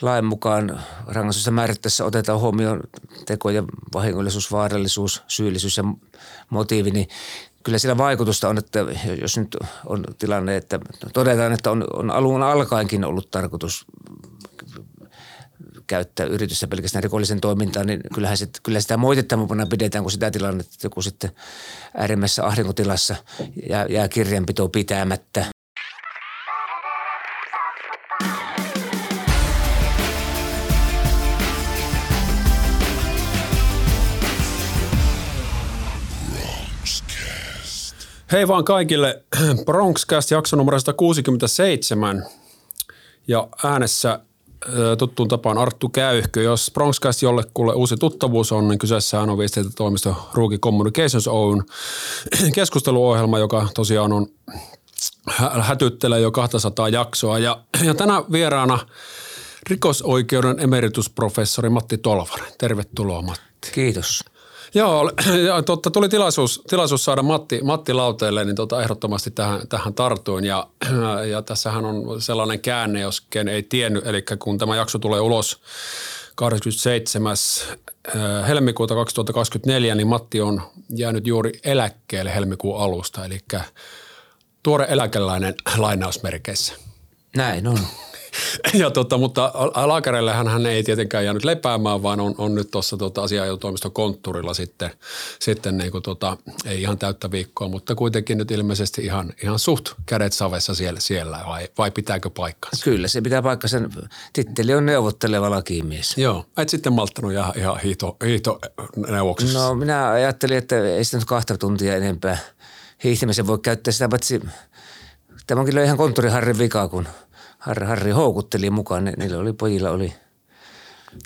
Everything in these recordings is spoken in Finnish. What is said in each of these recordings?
lain mukaan rangaistusta määrittäessä otetaan huomioon tekojen vahingollisuus, vaarallisuus, syyllisyys ja motiivi, niin kyllä sillä vaikutusta on, että jos nyt on tilanne, että todetaan, että on, on alun alkaenkin ollut tarkoitus käyttää yritystä pelkästään rikollisen toimintaan, niin kyllähän sit, kyllä sitä moitettavampana pidetään kuin sitä tilannetta, että joku sitten äärimmäisessä ahdinkotilassa jää, jää kirjanpito pitämättä. Hei vaan kaikille. Bronxcast jakso numero 167 ja äänessä tuttuun tapaan Arttu Käyhkö. Jos Bronxcast jollekulle uusi tuttavuus on, niin kyseessä on viestintätoimisto Ruuki Communications Oyn keskusteluohjelma, joka tosiaan on hätyttelee jo 200 jaksoa. Ja, ja tänä vieraana rikosoikeuden emeritusprofessori Matti Tolvanen. Tervetuloa Matti. Kiitos. Joo, ja totta, tuli tilaisuus, tilaisuus saada Matti, Matti lauteelle, niin tota, ehdottomasti tähän, tähän tartuin. Ja, ja tässähän on sellainen käänne, jos ken ei tiennyt, eli kun tämä jakso tulee ulos 27. Äh, helmikuuta 2024, niin Matti on jäänyt juuri eläkkeelle helmikuun alusta, eli tuore eläkeläinen lainausmerkeissä. Näin on. Ja tota, mutta laakereille hän ei tietenkään jäänyt lepäämään, vaan on, on nyt tuossa tota, asiajotoimiston kontturilla sitten, sitten niin kuin tota, ei ihan täyttä viikkoa, mutta kuitenkin nyt ilmeisesti ihan, ihan suht kädet savessa siellä, siellä vai, vai pitääkö paikkansa? Kyllä, se pitää paikkansa. Titteli on neuvotteleva lakimies. Joo, et sitten malttanut ihan, ihan hiito, hiito neuvoksessa. No minä ajattelin, että ei sitä nyt kahta tuntia enempää hiihtämisen voi käyttää sitä, paitsi tämä on kyllä ihan konttoriharrin vika, kun – Harri, Harri houkutteli mukaan. Ne, niillä oli pojilla oli,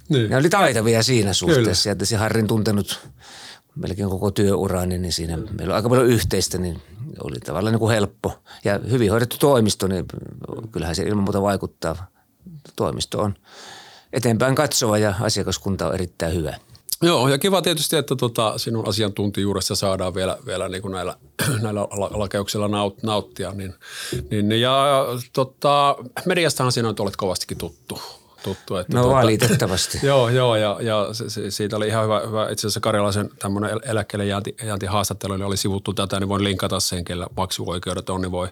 niin. ne oli taitavia siinä suhteessa. Kyllä. Ja se Harrin tuntenut melkein koko työurani, niin siinä meillä on aika paljon yhteistä, niin oli tavallaan niin kuin helppo. Ja hyvin hoidettu toimisto, niin kyllähän se ilman muuta vaikuttaa. Toimisto on eteenpäin katsova ja asiakaskunta on erittäin hyvä. Joo, ja kiva tietysti, että tota, sinun asiantuntijuudessa saadaan vielä, vielä niin kuin näillä, näillä lakeuksilla naut, nauttia. Niin, niin, ja tota, mediastahan sinä olet kovastikin tuttu tuttu. Että no tuota, valitettavasti. joo, joo ja, ja se, se, siitä oli ihan hyvä, hyvä itse asiassa Karjalaisen tämmöinen eläkkeelle jäänti, jäänti haastattelu, eli oli sivuttu tätä, niin voin linkata sen, kellä maksuoikeudet on, niin voi,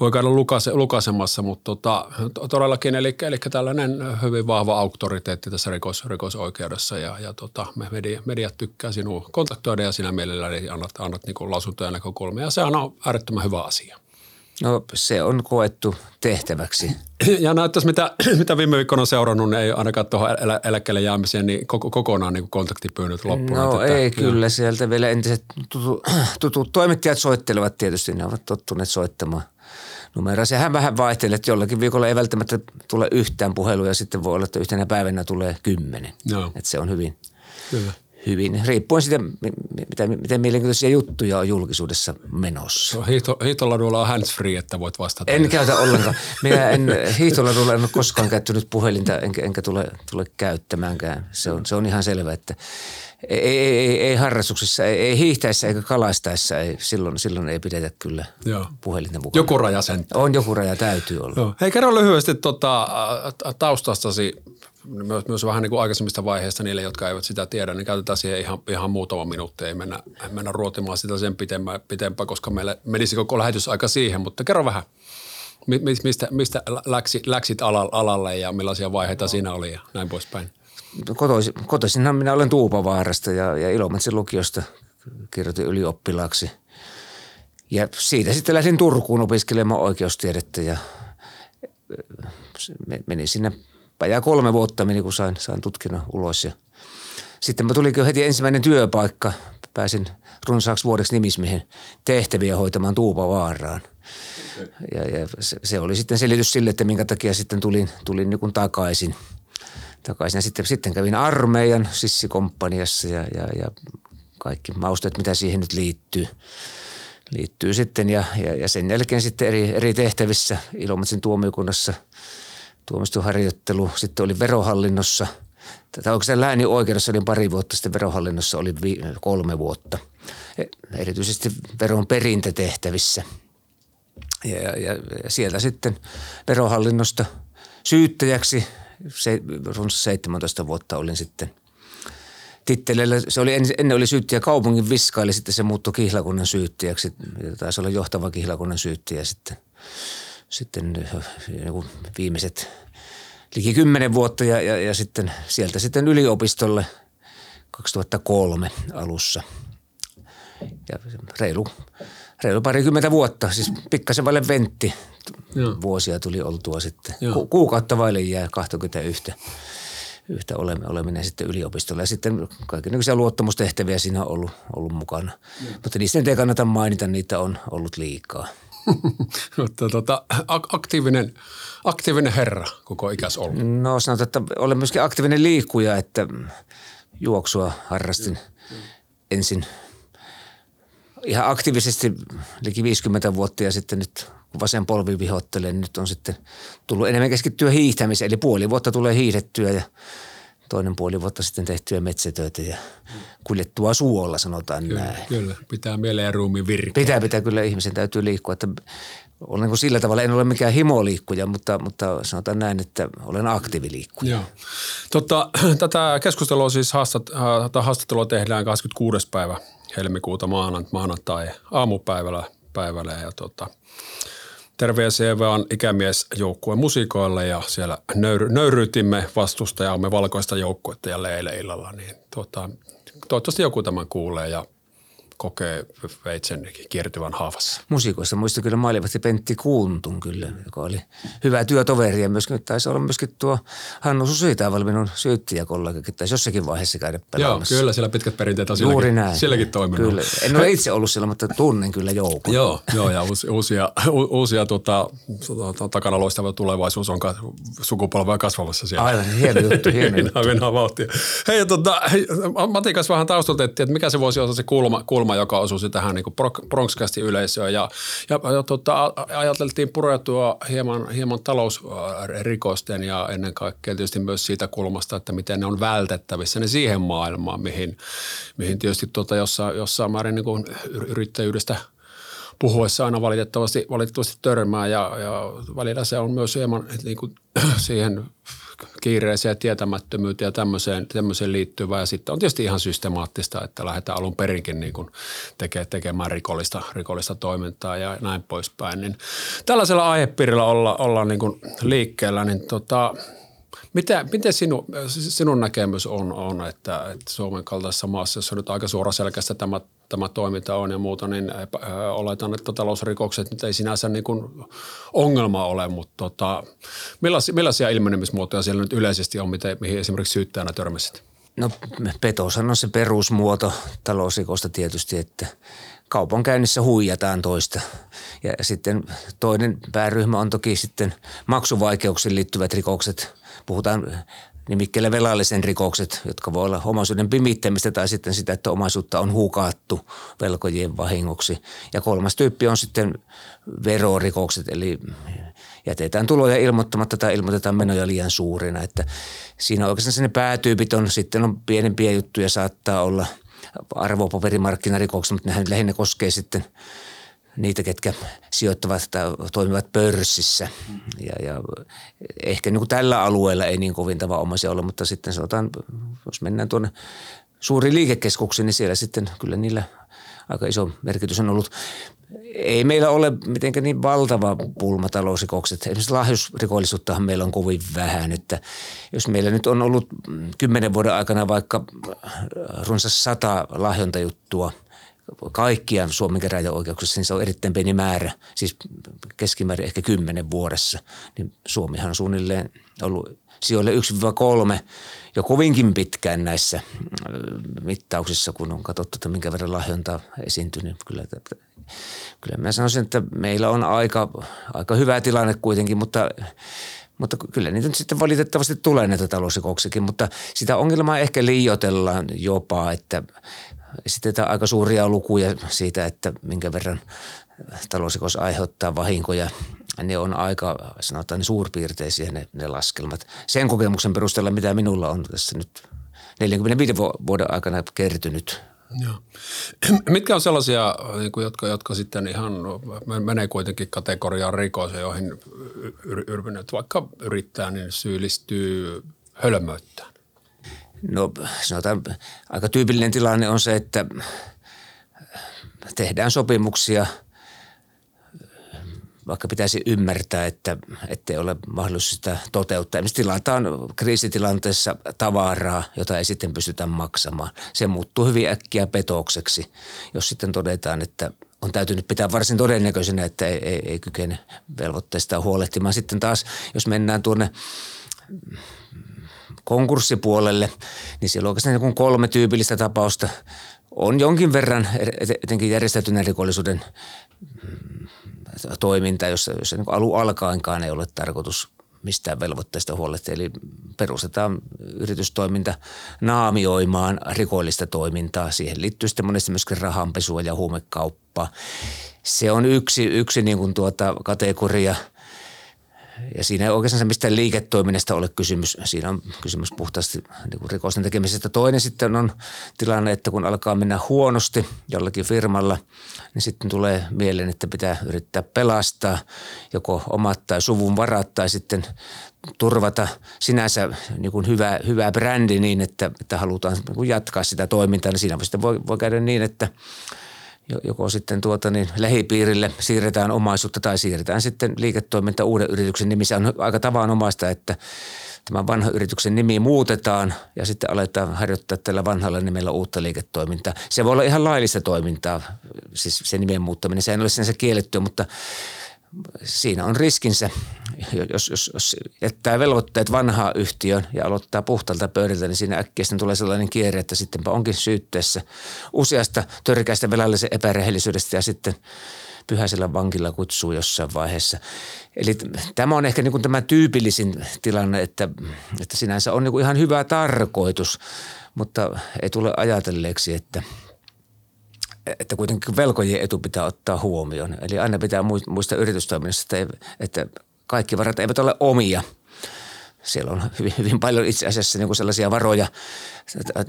voi käydä lukase, lukasemassa, mutta tota, todellakin, eli, eli tällainen hyvin vahva auktoriteetti tässä rikos, rikosoikeudessa ja, ja tota, me media, mediat tykkää sinua kontaktoida ja sinä mielelläni annat, annat niin lausuntoja ja näkökulmia ja se on äärettömän hyvä asia. No se on koettu tehtäväksi. Ja näyttäisi, mitä, mitä viime viikkoina on seurannut, niin ei ainakaan tuohon elä, eläkkeelle jäämiseen niin koko, kokonaan niin kontaktipyynnöt loppuneet. No että, ei että, kyllä, jo. sieltä vielä entiset tutut, tutut toimittajat soittelevat tietysti, ne ovat tottuneet soittamaan numeroa. Sehän vähän vaihtelee, että jollakin viikolla ei välttämättä tule yhtään puheluja, sitten voi olla, että yhtenä päivänä tulee kymmenen. No. Että se on hyvin, Kyllä hyvin, riippuen siitä, mitä, miten mielenkiintoisia juttuja on julkisuudessa menossa. Hiihto, hiihtoladulla on hands free, että voit vastata. En käytä ollenkaan. Minä en, hiihtoladulla en ole koskaan käyttänyt puhelinta, enkä, enkä tule, tule käyttämäänkään. Se on, se on ihan selvä, että ei, ei, ei, ei harrastuksissa, ei, ei hiihtäessä eikä kalaistaessa, ei, silloin, silloin ei pidetä kyllä Joo. puhelinta mukaan. Joku raja sen. On joku raja, täytyy olla. Joo. Hei, kerro lyhyesti tota, taustastasi myös, myös vähän niin kuin aikaisemmista vaiheista niille, jotka eivät sitä tiedä, niin käytetään siihen ihan, ihan muutama minuutti. Ei mennä, mennä ruotimaan sitä sen pitempään, pitempään, koska meille menisi koko lähetys aika siihen, mutta kerro vähän. Mistä, mistä läksit, läksit alalle ja millaisia vaiheita no. siinä oli ja näin poispäin? Kotoisin, kotoisinhan minä olen Tuupavaarasta ja, ja Ilomantsin lukiosta kirjoitin ylioppilaaksi. Ja siitä sitten lähdin Turkuun opiskelemaan oikeustiedettä ja menin sinne vajaa kolme vuotta meni, kun sain, sain tutkinnon ulos. Ja sitten mä tulikin heti ensimmäinen työpaikka. Pääsin runsaaksi vuodeksi nimismiehen tehtäviä hoitamaan Tuupavaaraan. Ja, ja se, se, oli sitten selitys sille, että minkä takia sitten tulin, tulin niin takaisin. takaisin. Ja sitten, sitten kävin armeijan sissikomppaniassa ja, ja, ja kaikki mausteet, mitä siihen nyt liittyy liittyy sitten ja, ja, ja sen jälkeen sitten eri, eri tehtävissä Ilomantsin tuomiokunnassa – tuomistoharjoittelu. Sitten oli verohallinnossa. Tätä oikeastaan läänin oikeudessa oli pari vuotta, sitten verohallinnossa oli vi- kolme vuotta. E, erityisesti veron perintätehtävissä. Ja, ja, ja sieltä sitten verohallinnosta syyttäjäksi se, runsas 17 vuotta olin sitten titteleillä. Se oli ennen oli syyttäjä kaupungin viskaili, sitten se muuttui kihlakunnan syyttäjäksi. Taisi olla johtava kihlakunnan syyttäjä sitten, sitten niin viimeiset liki kymmenen vuotta ja, ja, ja sitten sieltä sitten yliopistolle 2003 alussa. Ja reilu, reilu parikymmentä vuotta, siis pikkasen vaille ventti Joo. vuosia tuli oltua sitten. Joo. kuukautta vaille jää 21 yhtä olemme, oleminen sitten yliopistolla. Ja sitten kaikenlaisia luottamustehtäviä siinä on ollut, ollut mukana. Mm. Mutta niistä nyt ei kannata mainita, niitä on ollut liikaa. Mutta tota, aktiivinen, aktiivinen herra koko ikäs ollut. No sanotaan, että olen myöskin aktiivinen liikkuja, että juoksua harrastin mm. ensin ihan aktiivisesti liki 50 vuotta ja sitten nyt kun vasen polvi vihottelee, niin nyt on sitten tullut enemmän keskittyä hiihtämiseen. Eli puoli vuotta tulee hiihdettyä ja toinen puoli vuotta sitten tehtyä metsätöitä ja kuljettua suolla, sanotaan kyllä, näin. Kyllä, pitää mieleen ja ruumiin virkeä. Pitää, pitää kyllä ihmisen täytyy liikkua, että olen niin sillä tavalla, en ole mikään himoliikkuja, mutta, mutta sanotaan näin, että olen aktiiviliikkuja. Joo. Totta, tätä keskustelua siis haastat, haastattelua tehdään 26. päivä helmikuuta maanantai aamupäivällä päivällä ja tota, terveisiä vaan ikämiesjoukkueen musikoille ja siellä nöyry, nöyryytimme vastustajaamme valkoista joukkuetta jälleen eilen illalla, niin tota, toivottavasti joku tämän kuulee ja kokee veitsen kiertyvän haavassa. Musiikoista muista kyllä maalivasti Pentti Kuuntun kyllä, joka oli hyvä työtoveri ja myöskin taisi olla myöskin tuo Hannu Susitaival minun syyttäjäkollegakin taisi jossakin vaiheessa käydä pelaamassa. Joo, kyllä siellä pitkät perinteet on Juuri sielläkin, näin. sielläkin toiminut. Kyllä. En ole itse ollut siellä, mutta tunnen kyllä joukon. joo, joo, ja uusia, uusia tuota, takana loistava tulevaisuus on sukupolvea kasvamassa siellä. Aivan, hieno juttu, hieno juttu. Mennään vauhtia. Hei, tota, hei, Matikas vähän taustaltettiin, että mikä se voisi olla se kulma, kulma kulma, joka osuisi tähän niin Bronxcasti yleisöön. Ja, ja, ja tota, ajateltiin pureutua hieman, hieman talousrikosten ja ennen kaikkea tietysti myös siitä kulmasta, että miten ne on vältettävissä ne siihen maailmaan, mihin, mihin tietysti tuota jossain, jossain määrin niin yrittäjyydestä – puhuessa aina valitettavasti, valitettavasti törmää ja, ja välillä se on myös hieman niin kuin, siihen kiireeseen tietämättömyyteen ja tämmöiseen, tämmöiseen liittyvää. Ja sitten on tietysti ihan systemaattista, että lähdetään alun perinkin niin kuin tekee, tekemään rikollista, rikollista toimintaa ja näin poispäin. Niin tällaisella aihepiirillä olla, olla niin kuin liikkeellä, niin tota, mitä, miten sinu, sinun näkemys on, on että, että Suomen kaltaisessa maassa, jossa nyt aika suoraselkäistä tämä, tämä toiminta on ja muuta, niin oletan, että talousrikokset nyt ei sinänsä niin kuin ongelma ole, mutta tota, millaisia, millaisia ilmenemismuotoja siellä nyt yleisesti on, miten, mihin esimerkiksi syyttäjänä törmäsit? No petoshan on se perusmuoto talousrikosta tietysti, että kaupankäynnissä huijataan toista. Ja sitten toinen pääryhmä on toki sitten maksuvaikeuksiin liittyvät rikokset – puhutaan nimikkeellä velallisen rikokset, jotka voi olla omaisuuden pimittämistä tai sitten sitä, että omaisuutta on hukattu velkojien vahingoksi. Ja kolmas tyyppi on sitten verorikokset, eli jätetään tuloja ilmoittamatta tai ilmoitetaan menoja liian suurina. Että siinä oikeastaan ne päätyypit on, sitten on pienempiä juttuja, saattaa olla arvopaperimarkkinarikokset, mutta nehän lähinnä koskee sitten – niitä, ketkä sijoittavat tai toimivat pörssissä. Ja, ja ehkä niin kuin tällä alueella ei niin kovin tavanomaisia ole, mutta sitten sanotaan, jos mennään tuonne suuriin liikekeskuksiin, niin siellä sitten kyllä niillä aika iso merkitys on ollut. Ei meillä ole mitenkään niin valtava pulma talousrikokset. Esimerkiksi lahjusrikollisuuttahan meillä on kovin vähän, että jos meillä nyt on ollut kymmenen vuoden aikana vaikka runsas sata lahjontajuttua – kaikkiaan Suomen käräjäoikeuksissa, niin se on erittäin pieni määrä, siis keskimäärin ehkä kymmenen vuodessa. Niin Suomihan on suunnilleen ollut sijoille 1-3 jo kovinkin pitkään näissä äh, mittauksissa, kun on katsottu, että minkä verran lahjontaa esiintyy, niin kyllä, kyllä mä sanoisin, että meillä on aika, aika hyvä tilanne kuitenkin, mutta mutta kyllä niitä nyt sitten valitettavasti tulee näitä talousrikoksikin, mutta sitä ongelmaa ehkä liioitellaan jopa, että esitetään aika suuria lukuja siitä, että minkä verran talousrikos aiheuttaa vahinkoja. Ne on aika, sanotaan, suurpiirteisiä ne, ne laskelmat. Sen kokemuksen perusteella, mitä minulla on tässä nyt 45 vuoden aikana kertynyt Joo. Mitkä on sellaisia, niin jotka, jotka sitten ihan menee kuitenkin kategoriaan rikos, joihin yrvinyt vaikka yrittää, niin syyllistyy hölmöyttään? No sanotaan, aika tyypillinen tilanne on se, että tehdään sopimuksia – vaikka pitäisi ymmärtää, että ettei ole mahdollista sitä toteuttaa. Esimerkiksi tilataan kriisitilanteessa tavaraa, jota ei sitten pystytä maksamaan. Se muuttuu hyvin äkkiä petokseksi, jos sitten todetaan, että on täytynyt pitää varsin todennäköisenä, että ei, ei, ei kykene velvoitteista huolehtimaan. Sitten taas, jos mennään tuonne konkurssipuolelle, niin siellä on oikeastaan niin kolme tyypillistä tapausta. On jonkin verran etenkin järjestäytyneen rikollisuuden toiminta, jossa, jossa niin alu alkaenkaan ei ole tarkoitus mistään velvoitteista huolehtia. Eli perustetaan yritystoiminta naamioimaan rikollista toimintaa. Siihen liittyy sitten monesti myöskin rahanpesua ja huumekauppaa. Se on yksi, yksi niin kuin tuota kategoria – ja siinä ei oikeastaan mistään liiketoiminnasta ole kysymys. Siinä on kysymys puhtaasti niin rikosten tekemisestä. Toinen sitten on tilanne, että kun alkaa mennä huonosti jollakin firmalla, niin sitten tulee mieleen, että pitää yrittää pelastaa joko omat tai suvun varat tai sitten turvata sinänsä niin kuin hyvä, hyvä brändi niin, että, että halutaan niin jatkaa sitä toimintaa. Niin siinä voi, voi käydä niin, että – joko sitten tuota niin lähipiirille siirretään omaisuutta tai siirretään sitten liiketoiminta uuden yrityksen nimissä. On aika tavanomaista, että tämän vanhan yrityksen nimi muutetaan ja sitten aletaan harjoittaa tällä vanhalla nimellä uutta liiketoimintaa. Se voi olla ihan laillista toimintaa, siis se nimen muuttaminen. Se ei ole sinänsä kiellettyä, mutta siinä on riskinsä, jos, jos, jos jättää velvoitteet vanhaa yhtiön ja aloittaa puhtalta pöydältä, niin siinä äkkiä sitten tulee sellainen kierre, että sittenpä onkin syytteessä useasta törkeästä velallisen epärehellisyydestä ja sitten pyhäisellä vankilla kutsuu jossain vaiheessa. Eli tämä on ehkä niin kuin tämä tyypillisin tilanne, että, että sinänsä on niin kuin ihan hyvä tarkoitus, mutta ei tule ajatelleeksi, että – että kuitenkin velkojen etu pitää ottaa huomioon. Eli aina pitää muistaa yritystoiminnassa, että, että kaikki varat eivät ole omia. Siellä on hyvin, hyvin paljon itse asiassa niin kuin sellaisia varoja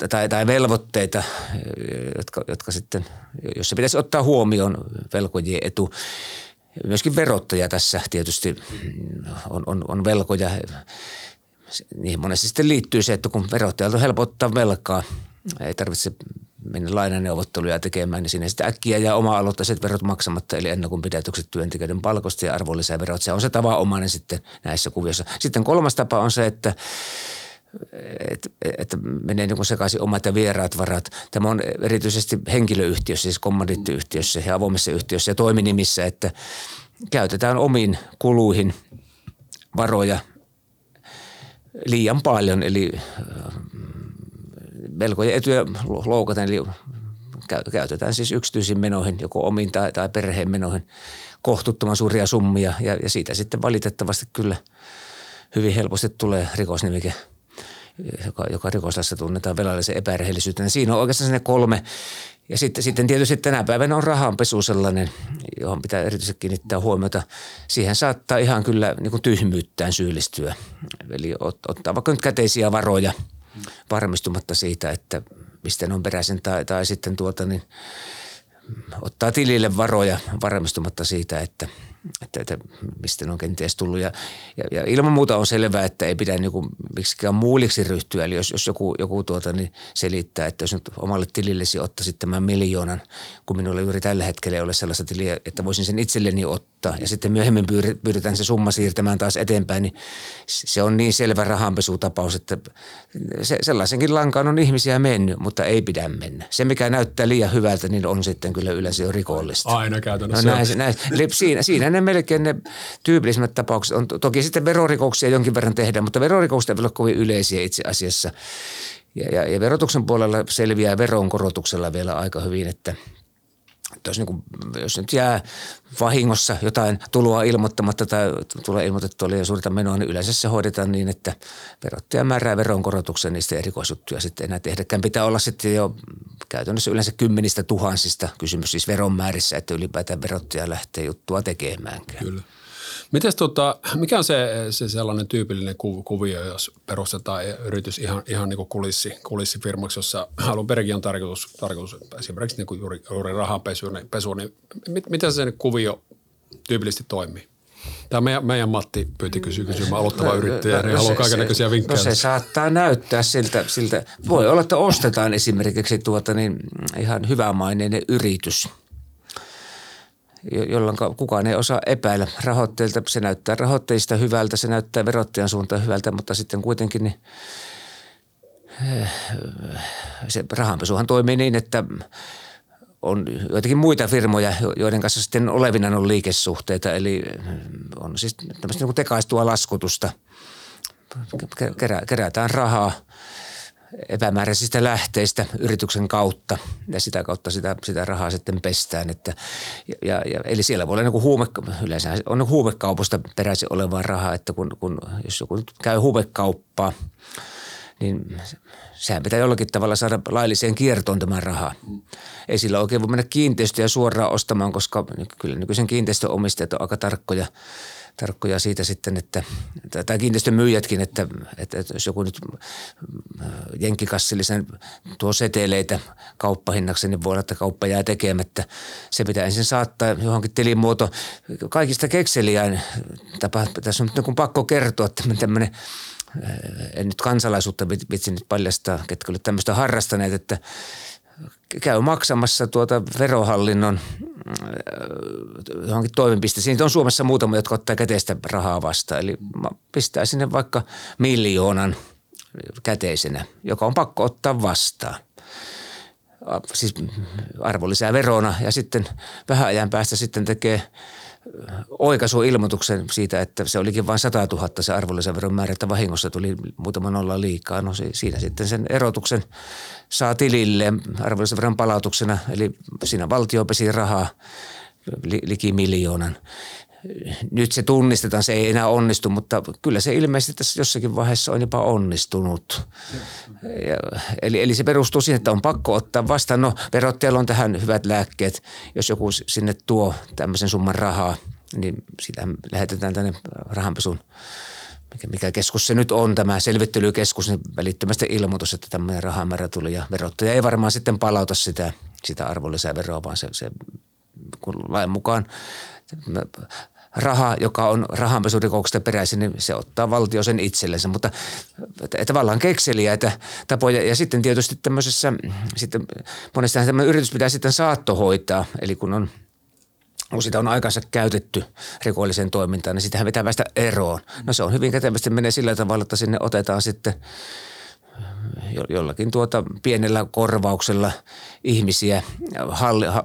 tai, tai velvoitteita, jotka, jotka sitten, jos se pitäisi ottaa huomioon velkojien etu. Myöskin verottaja tässä tietysti on, on, on velkoja. Niihin monesti sitten liittyy se, että kun verottajalta on helppo velkaa, ei tarvitse mennä lainaneuvotteluja tekemään, niin siinä sitten äkkiä jää oma-aloittaiset verot maksamatta, eli pidätykset työntekijöiden palkosta ja arvonlisäverot. Se on se tavanomainen sitten näissä kuvioissa. Sitten kolmas tapa on se, että että, että menee niin sekaisin omat ja vieraat varat. Tämä on erityisesti henkilöyhtiössä, siis kommandittiyhtiössä ja avoimessa yhtiössä ja toiminimissä, että käytetään omiin kuluihin varoja liian paljon, eli velkojen etuja loukataan, eli käytetään siis yksityisiin menoihin, joko omiin tai, tai perheen menoihin kohtuuttoman suuria summia ja, ja siitä sitten valitettavasti kyllä hyvin helposti tulee rikosnimike, joka, joka rikoslassa tunnetaan velallisen epärehellisyytenä. Siinä on oikeastaan ne kolme ja sitten, sitten tietysti tänä päivänä on rahanpesu sellainen, johon pitää erityisesti kiinnittää huomiota. Siihen saattaa ihan kyllä niin kuin tyhmyyttään syyllistyä. Eli ottaa vaikka nyt käteisiä varoja – varmistumatta siitä, että mistä ne on peräisin tai, tai sitten tuota niin, ottaa tilille varoja varmistumatta siitä, että – että, että mistä ne on kenties tullut. Ja, ja, ja ilman muuta on selvää, että ei pidä niinku miksikään muuliksi ryhtyä. Eli jos, jos joku, joku tuota, niin selittää, että jos nyt omalle tilillesi ottaisit tämän miljoonan, kun minulla juuri tällä hetkellä ei ole sellaista tiliä, että voisin sen itselleni ottaa. Ja sitten myöhemmin pyydetään se summa siirtämään taas eteenpäin, niin se on niin selvä rahanpesutapaus, että se, sellaisenkin lankaan on ihmisiä mennyt, mutta ei pidä mennä. Se, mikä näyttää liian hyvältä, niin on sitten kyllä yleensä jo rikollista. Aina käytännössä. No näin, näin. Eli siinä, siinä ne melkein ne tyypillisimmät tapaukset on. Toki sitten verorikoksia jonkin verran tehdään, mutta verorikokset eivät ole kovin yleisiä itse asiassa. Ja, ja, ja verotuksen puolella selviää veronkorotuksella vielä aika hyvin, että – jos, niin kuin, jos nyt jää vahingossa jotain tuloa ilmoittamatta tai tulee ilmoitettua liian suurta menoa, niin yleensä se hoidetaan niin, että verottaja määrää veronkorotuksen niistä erikoisjuttuja sitten enää tehdäkään. Pitää olla sitten jo käytännössä yleensä kymmenistä tuhansista kysymys siis veronmäärissä, että ylipäätään verottaja lähtee juttua tekemäänkään. Kyllä. Mites tota, mikä on se, se sellainen tyypillinen kuvio, jos perustetaan yritys ihan, ihan niin kuin kulissi, kulissifirmaksi, jossa alun perinkin on tarkoitus, tarkoitus esimerkiksi niin kuin juuri, juuri niin, pesu, niin mit, miten se kuvio tyypillisesti toimii? Tämä meidän, meidän Matti pyyti kysyä kysymään aloittava no, yrittäjä, niin no, haluaa kaikenlaisia vinkkejä. No se saattaa näyttää siltä, siltä. Voi olla, että ostetaan esimerkiksi tuota niin ihan hyvämaineinen yritys – jolloin kukaan ei osaa epäillä rahoitteilta. Se näyttää rahoitteista hyvältä, se näyttää verottajan suuntaan hyvältä, mutta sitten kuitenkin niin eh, se rahanpesuhan toimii niin, että on joitakin muita firmoja, joiden kanssa sitten olevina on liikesuhteita, eli on siis tämmöistä niin tekaistua laskutusta. Kerätään rahaa – epämääräisistä lähteistä yrityksen kautta ja sitä kautta sitä, sitä rahaa sitten pestään. Että, ja, ja, eli siellä voi olla niin huume, yleensä on niin huumekaupoista peräisin olevaa rahaa, että kun, kun jos joku käy huumekauppaa, niin sehän pitää jollakin tavalla saada lailliseen kiertoon tämä raha. Ei sillä oikein voi mennä kiinteistöjä suoraan ostamaan, koska kyllä nykyisen kiinteistöomistajat on aika tarkkoja – tarkkoja siitä sitten, että tämä kiinteistön myyjätkin, että, että, että jos joku nyt äh, jenkkikassillisen tuo seteleitä kauppahinnaksi, niin voi olla, että kauppa jää tekemättä. Se pitää ensin saattaa johonkin tilimuoto. Kaikista kekseliäin tapa, tässä on nyt niin pakko kertoa, tämmöinen äh, en nyt kansalaisuutta vitsi nyt paljastaa, ketkä olivat tämmöistä harrastaneet, että käy maksamassa tuota verohallinnon äh, johonkin toimipisteeseen. Siitä on Suomessa muutama, jotka ottaa käteistä rahaa vastaan. Eli pistää sinne vaikka miljoonan käteisenä, joka on pakko ottaa vastaan. Siis arvonlisää verona ja sitten vähän ajan päästä sitten tekee – oikaisuilmoituksen siitä, että se olikin vain 100 000 se arvonlisäveron määrä, että vahingossa tuli muutama nolla liikaa. No siinä sitten sen erotuksen saa tilille arvonlisäveron palautuksena, eli siinä valtio pesi rahaa liki miljoonan nyt se tunnistetaan, se ei enää onnistu, mutta kyllä se ilmeisesti tässä jossakin vaiheessa on jopa onnistunut. Ja, eli, eli se perustuu siihen, että on pakko ottaa vastaan. No verottajalla on tähän hyvät lääkkeet. Jos joku sinne tuo tämmöisen summan rahaa, niin sitä lähetetään tänne rahanpesun mikä, mikä keskus se nyt on, tämä selvittelykeskus, niin välittömästi ilmoitus, että tämmöinen rahamäärä tuli ja verottaja ei varmaan sitten palauta sitä, sitä arvonlisäveroa, vaan se, se kun lain mukaan raha, joka on rahanpesurikoksesta peräisin, niin se ottaa valtio sen itsellensä. Mutta tavallaan kekseliäitä tapoja. Ja sitten tietysti tämmöisessä, sitten monesti tämä yritys pitää sitten saattohoitaa, eli kun on sitä on aikansa käytetty rikolliseen toimintaan, niin sitähän pitää päästä eroon. No se on hyvin kätevästi menee sillä tavalla, että sinne otetaan sitten – jollakin tuota pienellä korvauksella ihmisiä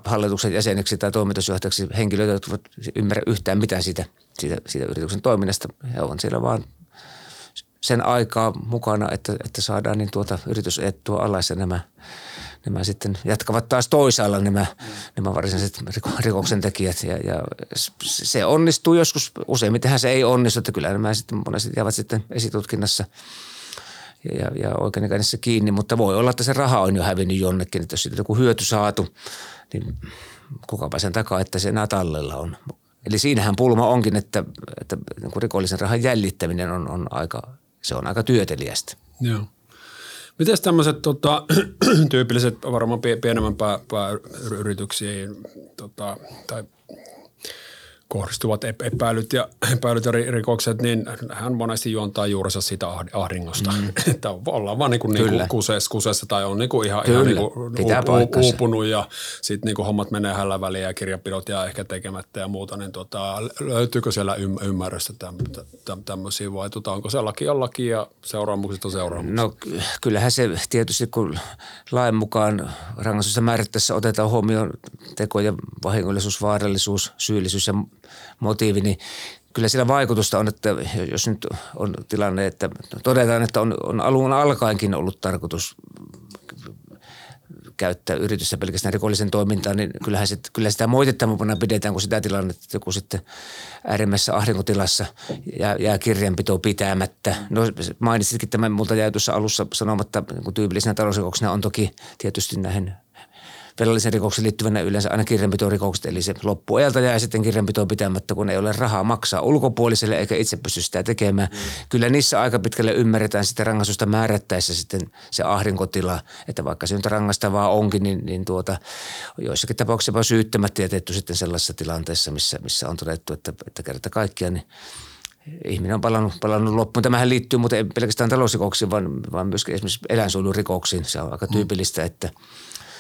hallituksen jäseneksi tai toimitusjohtajaksi henkilöitä, jotka ymmärrä yhtään mitään siitä, siitä, siitä yrityksen toiminnasta. He on siellä vaan sen aikaa mukana, että, että saadaan niin tuota yritysettua alas ja nämä, nämä sitten jatkavat taas toisaalla nämä, nämä varsinaiset rikoksen tekijät ja, ja se onnistuu joskus, useimmitenhän se ei onnistu, että kyllä nämä sitten monesti jäävät sitten esitutkinnassa – ja, ja oikeudenkäynnissä kiinni, mutta voi olla, että se raha on jo hävinnyt jonnekin, että jos siitä joku hyöty saatu, niin kukapa sen takaa, että se enää tallella on. Eli siinähän pulma onkin, että, että niin rikollisen rahan jäljittäminen on, on aika, se on aika työteliästä. Joo. Miten tämmöiset tota, tyypilliset varmaan pienemmän pää, pää yrityksiin tota, tai kohdistuvat epäilyt ja, epäilyt ja rikokset, niin hän monesti juontaa juurensa siitä ahdingosta. Mm. että ollaan vaan niin kuin, niin kuin kuseessa, kuseessa tai on niin kuin ihan, ihan niin kuin uup, uupunut ja sitten niin kuin hommat menee hällä väliin ja kirjapidot ja ehkä tekemättä ja muuta, niin tota, löytyykö siellä ymmärrystä tämmöisiä vai tota, onko se laki on laki ja seuraamukset on seuraamukset? No kyllähän se tietysti kun lain mukaan rangaistusta määrittäessä otetaan huomioon tekojen vahingollisuus, vaarallisuus, syyllisyys ja motiivi, niin kyllä sillä vaikutusta on, että jos nyt on tilanne, että todetaan, että on, on alun alkaenkin ollut tarkoitus käyttää yritystä pelkästään rikollisen toimintaan, niin kyllähän sit, kyllä sitä moitettavampana pidetään kuin sitä tilannetta, että joku sitten äärimmäisessä ahdinkotilassa jää, jää kirjanpito pitämättä. No mainitsitkin tämän, multa jäi tuossa alussa sanomatta, kun tyypillisenä talousrikoksena on toki tietysti näihin velallisen rikoksen liittyvänä yleensä aina kirjanpitorikokset, eli se loppuajalta jää sitten kirjanpito pitämättä, kun ei ole rahaa maksaa ulkopuoliselle eikä itse pysty sitä tekemään. Mm. Kyllä niissä aika pitkälle ymmärretään sitten rangaistusta määrättäessä sitten se ahdinkotila, että vaikka se nyt rangaistavaa onkin, niin, niin tuota, joissakin tapauksissa jopa syyttämättä jätetty sitten sellaisessa tilanteessa, missä, missä on todettu, että, että kerta kaikkiaan niin ihminen on palannut, palannut loppuun. Tämähän liittyy muuten ei pelkästään talousrikoksiin, vaan, vaan myöskin esimerkiksi eläinsuojelurikoksiin. Se on aika tyypillistä, että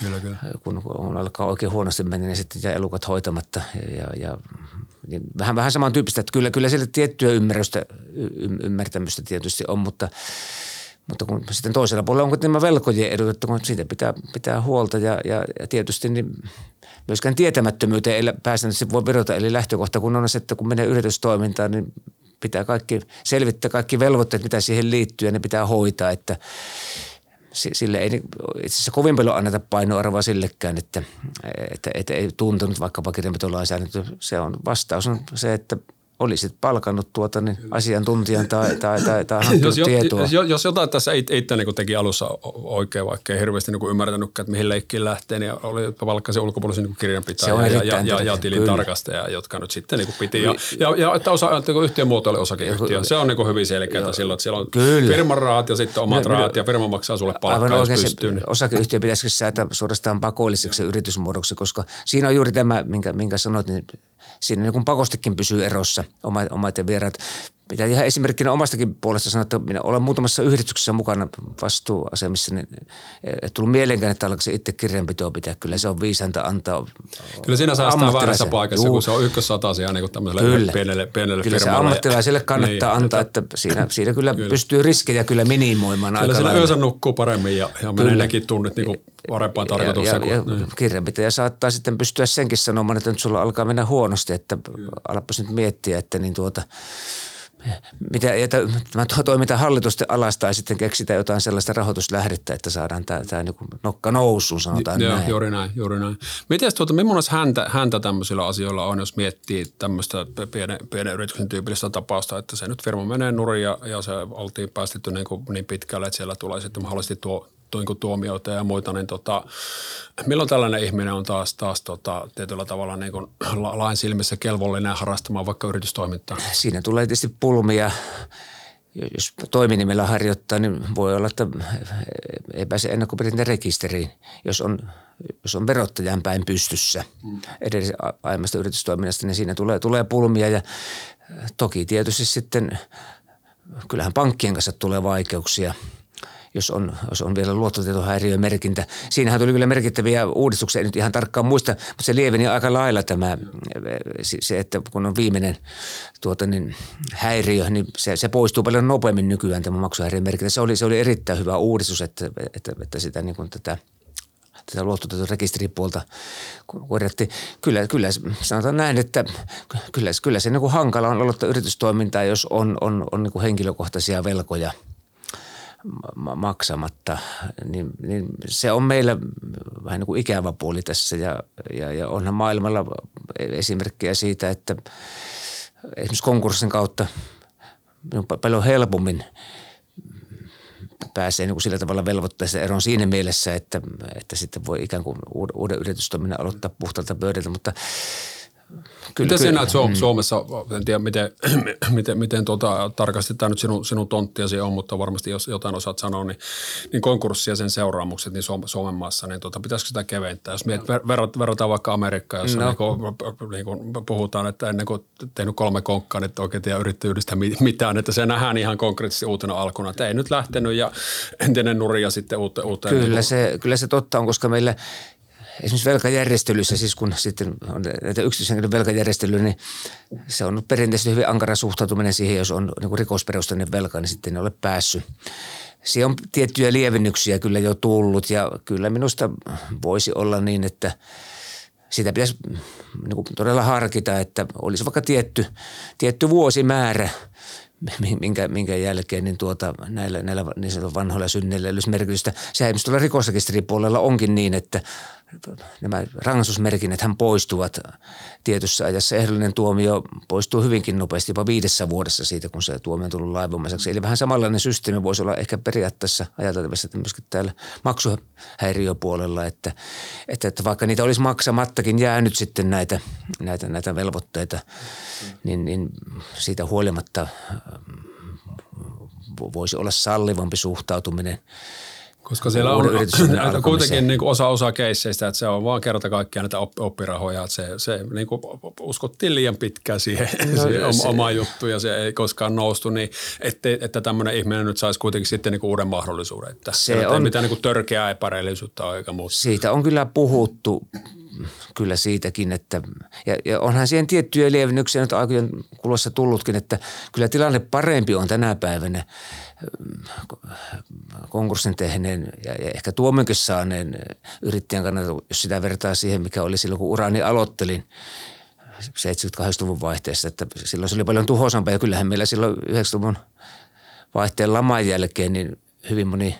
kyllä, kyllä. kun on alkaa oikein huonosti mennä, niin sitten jää elukat hoitamatta. Ja, ja niin vähän, vähän samantyyppistä, että kyllä, kyllä siellä tiettyä ymmärrystä, y, ymmärtämystä tietysti on, mutta mutta kun sitten toisella puolella on nämä velkojen edut, että kun siitä pitää, pitää huolta ja, ja, ja tietysti niin myöskään tietämättömyyteen ei pääsääntöisesti voi vedota. Eli lähtökohta kun on se, että kun menee yritystoimintaan, niin pitää kaikki selvittää, kaikki velvoitteet, mitä siihen liittyy ja ne pitää hoitaa, että sille ei itse asiassa kovin paljon anneta painoarvoa sillekään, että, että, että ei tuntunut vaikkapa kirjanpitolainsäädäntö. Se on vastaus on se, että – olisit palkannut tuota niin asiantuntijan tai, tai, tai, tai hankkinut jos, tietoa. Jos, jos jotain tässä itse niin teki alussa oikein, vaikka ei hirveästi niin ymmärtänytkään, että mihin leikkiin lähtee, niin oli palkkaisen ulkopuolisen niin kirjanpitäjä ja, ja, ja, ja tilintarkastaja, jotka nyt sitten niin piti. Ja, ja, ja että osa, että yhtiön muoto oli osakeyhtiö. Se on niin hyvin selkeää silloin, että siellä on Kyllä. firman rahat ja sitten omat no, rahat ja firma maksaa sulle palkkaa, jos pystyy. Niin. Osakeyhtiö pitäisi säätää suorastaan pakolliseksi yritysmuodoksi, koska siinä on juuri tämä, minkä, minkä sanoit, niin siinä niin pakostikin pysyy erossa omat ja vieraat. Mitä ihan esimerkkinä omastakin puolesta sanoa, että minä olen muutamassa yhdistyksessä mukana vastuuasemissa, niin ei tullut mieleenkään, että alkaisi itse kirjanpitoa pitää. Kyllä se on viisanta antaa Kyllä siinä säästää väärässä paikassa, Juu. kun se on ykkössatasia niin tämmöiselle kyllä. pienelle, pienelle Kyllä firmalle. se ammattilaiselle kannattaa niin, antaa, että, että siinä, siinä kyllä, kyllä, pystyy riskejä kyllä minimoimaan Kyllä siellä yössä nukkuu paremmin ja, ja menee nekin tunnit niin kuin parempaan tarkoitukseen. Ja, ja, ja niin. kirjanpitäjä saattaa sitten pystyä senkin sanomaan, että nyt sulla alkaa mennä huonosti, että alapas nyt miettiä, että niin tuota – mitä, että tämä toiminta hallitusten alasta tai sitten keksitään jotain sellaista rahoituslähdettä, että saadaan tämä, tämä niin nokka nousuun, sanotaan Joo, näin. Juuri näin, juuri näin. Miten tuota, millaista häntä, häntä tämmöisillä asioilla on, jos miettii tämmöistä pienen, pienen yrityksen tyypillistä tapausta, että se nyt firma menee nurin ja, ja se oltiin päästetty niin, kuin niin pitkälle, että siellä tulee sitten mahdollisesti tuo niin tuomioita ja muita, niin tota, milloin tällainen ihminen on taas, taas tota, tietyllä tavalla niin kuin lain silmissä kelvollinen harrastamaan vaikka yritystoimintaa? Siinä tulee tietysti pulmia. Jos toiminimellä harjoittaa, niin voi olla, että ei pääse ennakkoperinten rekisteriin, jos on, jos on verottajan päin pystyssä mm. edes aiemmasta yritystoiminnasta, niin siinä tulee, tulee pulmia ja toki tietysti sitten kyllähän pankkien kanssa tulee vaikeuksia – jos on, jos on vielä luottotietohäiriömerkintä. Siinähän tuli kyllä merkittäviä uudistuksia, en nyt ihan tarkkaan muista, mutta se lieveni aika lailla tämä, se, että kun on viimeinen tuota, niin häiriö, niin se, se poistuu paljon nopeammin nykyään tämä maksuhäiriömerkintä. Se oli, se oli erittäin hyvä uudistus, että, että, että sitä niin kuin tätä tätä luottotietorekisteripuolta korjattiin. Kyllä, kyllä sanotaan näin, että kyllä, kyllä se niin kuin hankala on aloittaa yritystoimintaa, jos on, on, on niin kuin henkilökohtaisia velkoja – maksamatta, niin, niin se on meillä vähän niin kuin ikävä puoli tässä. Ja, ja, ja onhan maailmalla esimerkkejä siitä, että esimerkiksi konkurssin kautta paljon helpommin pääsee niin kuin sillä tavalla velvoitteessa eroon siinä mielessä, että, että sitten voi ikään kuin uuden yritystoiminnan aloittaa puhtalta pöydältä, mutta – Kyllä, miten sinä näet Suom- mm. Suomessa, en tiedä miten, miten, miten tuota, tarkasti tämä nyt sinun, sinun tonttiasi on, mutta varmasti jos jotain osaat sanoa, niin, niin konkurssi ja sen seuraamukset niin Suomen maassa, niin tuota, pitäisikö sitä keventää? Jos miet, verrat, verrataan vaikka Amerikkaan, jossa no. niin kuin, niin kuin puhutaan, että ennen kuin tehnyt kolme konkkaa, niin oikein tiedä yrittäjyydestä mitään, että se nähdään ihan konkreettisesti uutena alkuna, että ei nyt lähtenyt ja entinen nuria sitten uuteen. uuteen kyllä, niin kuin... se, kyllä se totta on, koska meillä esimerkiksi velkajärjestelyssä, siis kun sitten on näitä yksityishenkilön velkajärjestelyä, niin se on perinteisesti hyvin ankara suhtautuminen siihen, jos on niin rikosperusteinen velka, niin sitten ei ole päässyt. Siellä on tiettyjä lievennyksiä kyllä jo tullut ja kyllä minusta voisi olla niin, että sitä pitäisi niin kuin todella harkita, että olisi vaikka tietty, tietty vuosimäärä, minkä, minkä jälkeen niin tuota, näillä, näillä niin vanhoilla synneillä olisi merkitystä. Sehän esimerkiksi tuolla rikosrekisteripuolella onkin niin, että nämä rangaistusmerkinnät hän poistuvat tietyssä ajassa. Ehdollinen tuomio poistuu hyvinkin nopeasti, jopa viidessä vuodessa siitä, kun se tuomio on tullut laivomaiseksi. Eli vähän samanlainen systeemi voisi olla ehkä periaatteessa ajateltavissa, että myöskin täällä maksuhäiriöpuolella, että, että, että vaikka niitä olisi maksamattakin jäänyt sitten näitä, näitä, näitä velvoitteita, niin, niin siitä huolimatta voisi olla sallivampi suhtautuminen – koska siellä on kuitenkin niin kuin osa, osa keisseistä, että se on vaan kerta kaikkiaan näitä oppirahoja, että se, se niin kuin uskottiin liian pitkään siihen, no, siihen se, oma juttu ja se ei koskaan noustu, niin ettei, että tämmöinen ihminen nyt saisi kuitenkin sitten niin kuin uuden mahdollisuuden, että se on, mitään niin kuin törkeää epäreellisyyttä eikä muuta. Siitä on kyllä puhuttu kyllä siitäkin, että ja, ja onhan siihen tiettyjä lievennyksiä nyt aikojen kuluessa tullutkin, että kyllä tilanne parempi on tänä päivänä konkurssin tehneen ja, ja ehkä tuomionkin saaneen yrittäjän kannalta, jos sitä vertaa siihen, mikä oli silloin, kun urani aloittelin 70-80-luvun vaihteessa, että silloin se oli paljon tuhoisampaa ja kyllähän meillä silloin 90-luvun vaihteen laman jälkeen niin hyvin moni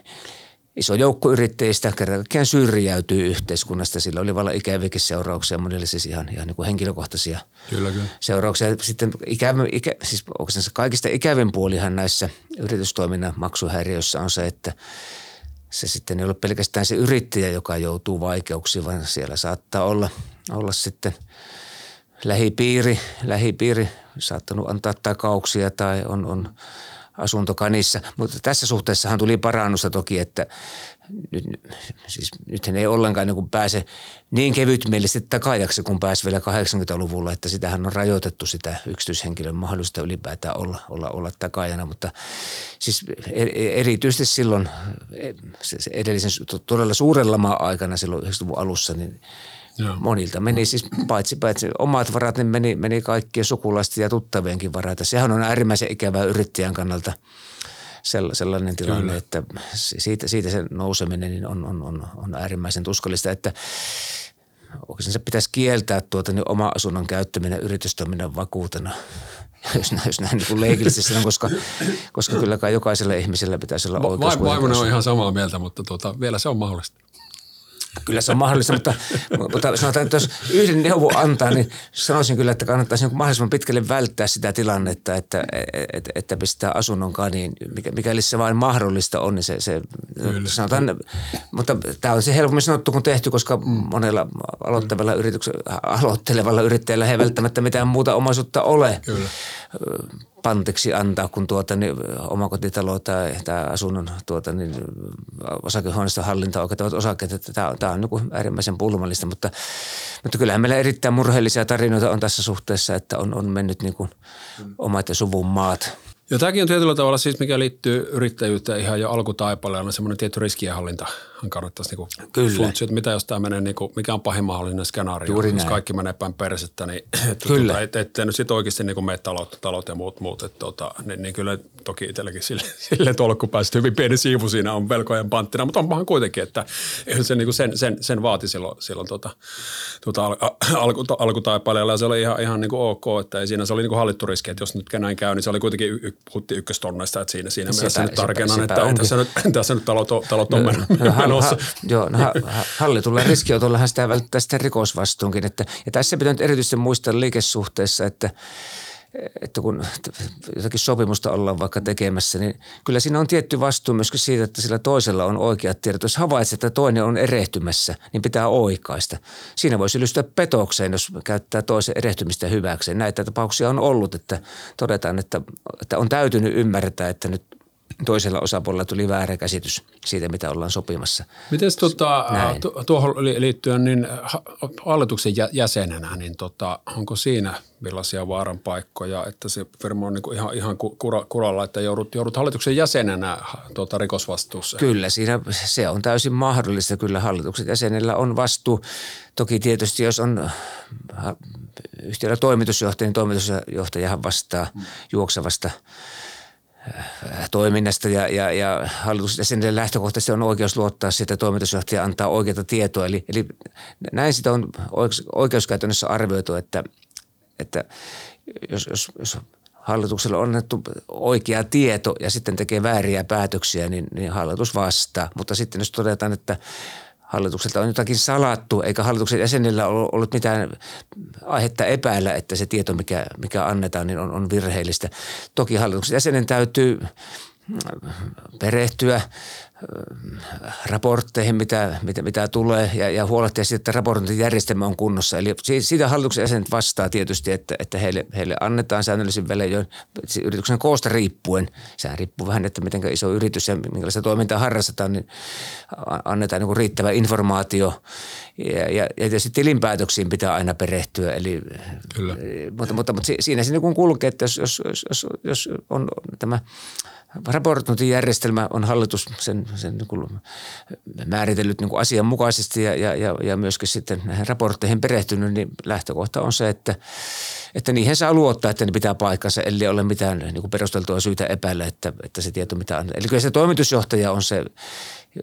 iso joukko yrittäjistä kerran syrjäytyy yhteiskunnasta. Sillä oli vallan ikäviäkin seurauksia, monille siis ihan, ihan niin kuin henkilökohtaisia kyllä, kyllä. seurauksia. Sitten ikävä, ikä, siis oikeastaan kaikista ikävin puolihan näissä yritystoiminnan maksuhäiriöissä on se, että se sitten ei ole pelkästään se yrittäjä, joka joutuu vaikeuksiin, vaan siellä saattaa olla, olla sitten lähipiiri, lähipiiri saattanut antaa takauksia tai on, on asuntokanissa. Mutta tässä suhteessahan tuli parannusta toki, että nyt, siis nythän ei ollenkaan niin pääse niin kevytmielisesti takajaksi kuin pääsi vielä 80-luvulla, että sitähän on rajoitettu sitä yksityishenkilön mahdollista ylipäätään olla, olla, olla takajana, mutta siis e, e, erityisesti silloin e, edellisen todella suuren lama aikana silloin 90-luvun alussa, niin Joo. Monilta meni siis paitsi, paitsi omat varat, niin meni, meni kaikkien sukulaisten ja tuttavienkin varat. Sehän on äärimmäisen ikävää yrittäjän kannalta sellainen tilanne, Kyllä. että siitä, siitä se nouseminen niin on, on, on, on äärimmäisen tuskallista, että oikeastaan se pitäisi kieltää tuota, niin oma asunnon käyttäminen yritystoiminnan vakuutena jos näin, jos näin niin leikillisesti sanon, koska, koska kyllä kai jokaisella ihmisellä pitäisi olla oikeus. Vaimoni on ihan samaa mieltä, mutta tuota, vielä se on mahdollista. Kyllä se on mahdollista, mutta, mutta sanotaan, että jos yhden neuvo antaa, niin sanoisin kyllä, että kannattaisi niin mahdollisimman pitkälle välttää sitä tilannetta, että, että, että pistää asunnon kaniin. Mikäli se vain mahdollista on, niin se, se sanotaan, mutta tämä on se helpommin sanottu kuin tehty, koska monella aloittavalla yrityksellä, aloittelevalla yrittäjällä ei välttämättä mitään muuta omaisuutta ole. Kyllä pantiksi antaa, kun tuota, niin, omakotitalo tai, tai asunnon tuota, niin, osakehuoneiston hallinta oikeuttavat osakkeet. Tämä, tämä on niin äärimmäisen pulmallista, mutta, mutta kyllähän meillä erittäin murheellisia tarinoita on tässä suhteessa, että on, on mennyt niin kuin omat ja suvun maat – ja tämäkin on tietyllä tavalla siis, mikä liittyy yrittäjyyteen ihan jo alkutaipaleella, semmoinen tietty riskienhallinta kannattaisi niinku funtsia, että mitä jos tämä menee, niinku, mikä on pahin mahdollinen skenaario, Juuri jos näin. kaikki menee päin persettä, niin kyllä. Tuota, et, et, nyt sitten oikeasti niinku mene talot, talot ja muut, muut että tota, niin, niin, kyllä toki itselläkin sille, sille tolkku päästä hyvin pieni siivu siinä on velkojen panttina, mutta onpahan kuitenkin, että se niinku sen, sen, sen vaati silloin, silloin tota, tota al, alku, alkutaipaleella ja se oli ihan, ihan niinku ok, että ei siinä se oli niinku hallittu riski, että jos nyt näin käy, niin se oli kuitenkin puhuttiin ykköstonneista, että siinä, siinä mielessä nyt tarkennan, että onkin. tässä nyt, tässä nyt talot, talot on no, no, menossa. Ha, joo, no, ha, hallitulla riskiotollahan sitä välttää sitten rikosvastuunkin. Että, ja tässä pitää nyt erityisesti muistaa liikesuhteessa, että – että kun jotakin sopimusta ollaan vaikka tekemässä, niin kyllä siinä on tietty vastuu myöskin siitä, että sillä toisella on oikeat tiedot. Jos havaitset, että toinen on erehtymässä, niin pitää oikaista. Siinä voisi syyllistyä petokseen, jos käyttää toisen erehtymistä hyväkseen. Näitä tapauksia on ollut, että todetaan, että, että on täytynyt ymmärtää, että nyt toisella osapuolella tuli väärä käsitys siitä, mitä ollaan sopimassa. Miten tota, tuohon liittyen niin hallituksen jäsenenä, niin tota, onko siinä millaisia vaaran paikkoja, että se firma on niin ihan, ihan kura, kuralla, että joudut, joudut hallituksen jäsenenä tuota, rikosvastuussa? Kyllä, siinä se on täysin mahdollista. Kyllä hallituksen jäsenellä on vastuu. Toki tietysti, jos on yhtiöllä toimitusjohtaja, niin toimitusjohtajahan vastaa juoksevasta – toiminnasta ja, ja, ja hallitusjäsenille lähtökohtaisesti on oikeus luottaa sitä, toimitusjohtaja antaa oikeita tietoa. Eli, eli näin sitä on oikeuskäytännössä arvioitu, että, että jos, jos, jos hallitukselle on annettu oikea tieto ja sitten tekee vääriä päätöksiä, niin, niin hallitus vastaa. Mutta sitten jos todetaan, että hallitukselta on jotakin salattu, eikä hallituksen jäsenillä ole ollut mitään aihetta epäillä, että se tieto, mikä, mikä annetaan, niin on, on virheellistä. Toki hallituksen jäsenen täytyy perehtyä raportteihin, mitä, mitä, mitä tulee ja, ja huolehtia siitä, että raportointijärjestelmä on kunnossa. Eli siitä hallituksen jäsenet vastaa tietysti, että, että heille, heille annetaan säännöllisin välein yrityksen koosta riippuen. Sehän riippuu vähän, että miten iso yritys ja minkälaista toimintaa harrastetaan, niin annetaan niin riittävä informaatio. Ja, ja, ja tietysti tilinpäätöksiin pitää aina perehtyä. Eli, Kyllä. Mutta, mutta, mutta siinä se niin kulkee, että jos, jos, jos, jos on tämä – raportointijärjestelmä on hallitus sen, sen niin kuin määritellyt niin kuin asianmukaisesti ja, ja, ja myöskin sitten näihin raportteihin perehtynyt, niin lähtökohta on se, että, että niihin saa luottaa, että ne pitää paikkansa, ellei ole mitään niin kuin perusteltua syytä epäillä, että, että se tieto mitä on. Eli kyllä se toimitusjohtaja on se,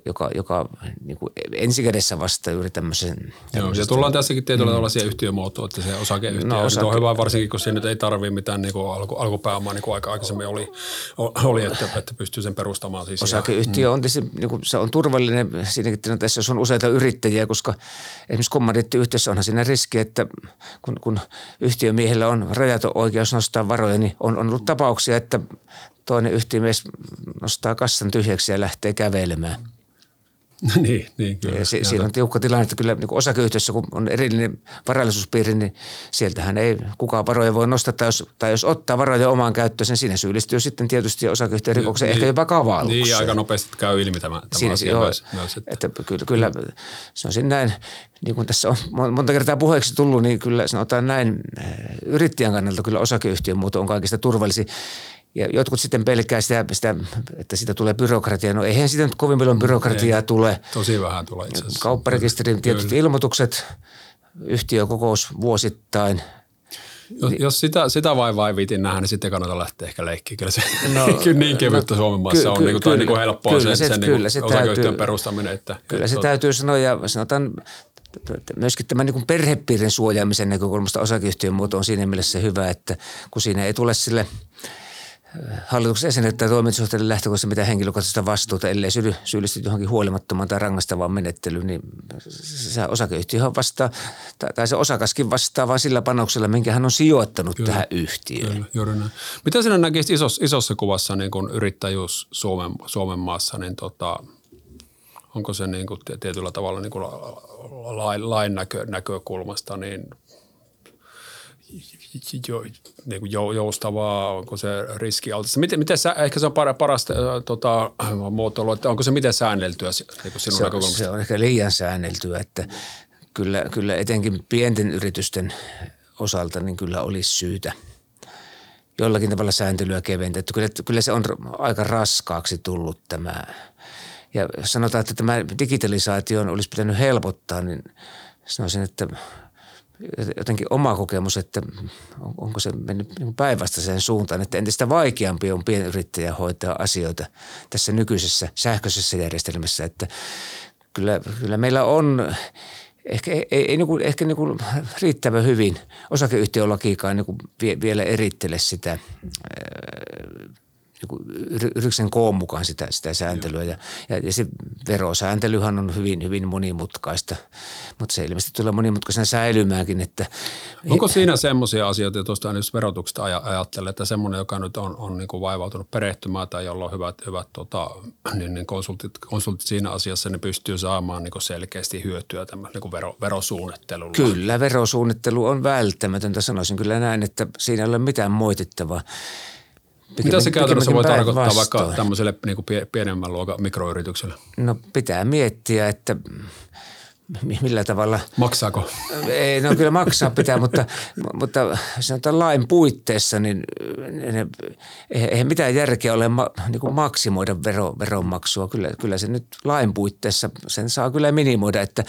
joka, joka niin kuin ensikädessä vastaa juuri tämmöisen. Joo, ja tullaan tässäkin tietyllä mm. tavalla siihen yhtiömuotoon, että se osakeyhtiö no, osake... on hyvä, varsinkin kun siinä nyt ei tarvitse mitään niin kuin alku, alkupääomaa, niin kuin aika aikaisemmin oli, oli että, että pystyy sen perustamaan. Siis osakeyhtiö on tietysti, niin kuin, se on turvallinen siinäkin tilanteessa, jos on useita yrittäjiä, koska esimerkiksi kommandiittiyhtiössä onhan siinä riski, että kun, kun yhtiömiehellä on rajaton oikeus nostaa varoja, niin on, on ollut tapauksia, että toinen yhtiömies nostaa kassan tyhjäksi ja lähtee kävelemään – niin, niin kyllä. Ja si- siinä on tiukka tilanne, että kyllä niin osakeyhtiössä, kun on erillinen varallisuuspiiri, niin sieltähän ei kukaan varoja voi nostaa. Tai jos, tai jos ottaa varoja omaan käyttöön, niin siinä syyllistyy sitten tietysti osakeyhtiön rikokseen, niin, ehkä jopa kavallukseen. Niin, aika nopeasti käy ilmi tämä, tämä siinä, asia joo, myös, myös, että. että kyllä, kyllä se on näin, niin kuin tässä on monta kertaa puheeksi tullut, niin kyllä sanotaan näin, yrittäjän kannalta kyllä osakeyhtiön muoto on kaikista turvallisin. Ja jotkut sitten pelkää sitä, sitä, että siitä tulee byrokratia. No eihän siitä nyt kovin paljon byrokratiaa Ei, tule. Tosi vähän tulee itse asiassa. Kaupparekisterin tietyt Kyllä. ilmoitukset, yhtiökokous vuosittain. Jos, niin, jos sitä, sitä vain vai viitin nähdä, niin sitten kannattaa lähteä ehkä leikkiin. Kyllä se no, niin kevyttä no, Suomen maassa ky, on, ky, niin kuin, tai niin helppoa kyllä, se, sen kyllä, niin se täytyy, perustaminen. Että, kyllä se täytyy sanoa ja sanotaan myöskin tämän niin perhepiirin suojaamisen näkökulmasta osakeyhtiön muoto on siinä mielessä hyvä, että kun siinä ei tule sille – hallituksen jäsenet tai toimitusjohtajille lähtökohtaisesti mitään henkilökohtaista vastuuta, ellei syylly, syyllisty johonkin huolimattomaan tai rangaistavaan menettelyyn, niin se osakeyhtiö vastaa, tai, tai se osakaskin vastaa vain sillä panoksella, minkä hän on sijoittanut kyllä, tähän yhtiöön. Kyllä, juuri näin. Mitä sinä näkisit isos, isossa kuvassa niin kuin yrittäjyys Suomen, Suomen maassa, niin tota, onko se niin kuin tietyllä tavalla niin kuin lain, lain näkö, näkökulmasta niin – niin kuin joustavaa, onko se riskialtista? Miten, miten sä, ehkä se on parasta äh, tota, muotoilu, että onko se miten säänneltyä niin kuin sinun se, on, se on ehkä liian säänneltyä, että kyllä, kyllä etenkin pienten yritysten osalta niin kyllä olisi syytä jollakin tavalla sääntelyä keventää. Kyllä, kyllä se on aika raskaaksi tullut tämä. Ja sanotaan, että tämä digitalisaatio olisi pitänyt helpottaa, niin sanoisin, että – jotenkin oma kokemus, että onko se mennyt niin päinvastaiseen suuntaan, että entistä vaikeampi on pienyrittäjä hoitaa asioita tässä nykyisessä sähköisessä järjestelmässä, että kyllä, kyllä meillä on ehkä, ei, ei niin kuin, ehkä niin kuin riittävän hyvin osakeyhtiölakiikaan niin kuin vielä erittele sitä niin yrityksen koon mukaan sitä, sitä sääntelyä. Ja, ja, ja se verosääntelyhän on hyvin, hyvin monimutkaista, mutta se ilmeisesti tulee monimutkaisena säilymäänkin. Että Onko siinä semmoisia asioita, tuosta jos verotuksesta ajattelee, että semmoinen, joka nyt on, on niin kuin vaivautunut perehtymään tai jolla on hyvät, hyvät tota, niin, niin konsultit, konsultit, siinä asiassa, ne pystyy saamaan niin kuin selkeästi hyötyä tämän niin kuin vero, verosuunnittelulla? Kyllä, verosuunnittelu on välttämätöntä. Sanoisin kyllä näin, että siinä ei ole mitään moitittavaa. Mitä se käytännössä voi tarkoittaa vastoin. vaikka tämmöiselle niin kuin pienemmän luokan mikroyritykselle? No pitää miettiä, että millä tavalla. Maksaako? Ei, no kyllä maksaa pitää, mutta, mutta sanotaan lain puitteissa, niin eihän mitään järkeä ole ma, niin kuin maksimoida vero, veronmaksua. Kyllä, kyllä se nyt lain puitteissa sen saa kyllä minimoida, että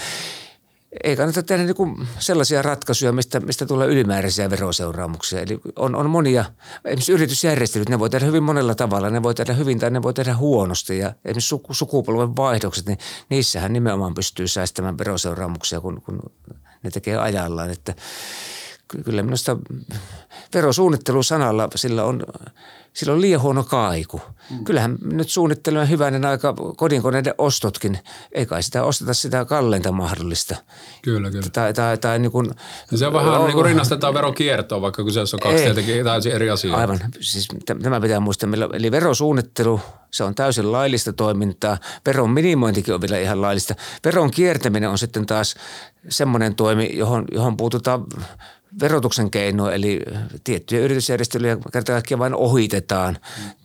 ei kannata tehdä niin sellaisia ratkaisuja, mistä, mistä tulee ylimääräisiä veroseuraamuksia. Eli on, on monia, esimerkiksi yritysjärjestelyt, ne voi tehdä hyvin monella tavalla. Ne voi tehdä hyvin tai ne voi tehdä huonosti. Ja esimerkiksi suku, sukupolven vaihdokset, niin niissähän nimenomaan pystyy säästämään veroseuraamuksia, kun, kun ne tekee ajallaan. Että kyllä minusta verosuunnittelu sanalla, sillä on sillä on liian huono kaiku. Mm. Kyllähän nyt suunnittelemme hyvänen aika kodinkoneiden ostotkin. Ei kai sitä osteta sitä kalleinta mahdollista. Kyllä, kyllä. Tai, tai, tai niin kuin, ja se on vähän niin kuin rinnastetaan veronkiertoa, vaikka kyseessä on kaksi tietenkin täysin eri asiaa. Aivan. Siis tämä pitää muistaa. Eli verosuunnittelu, se on täysin laillista toimintaa. Veron minimointikin on vielä ihan laillista. Veron kiertäminen on sitten taas semmoinen toimi, johon, johon puututaan verotuksen keino, eli tiettyjä yritysjärjestelyjä kerta kaikkiaan vain ohitetaan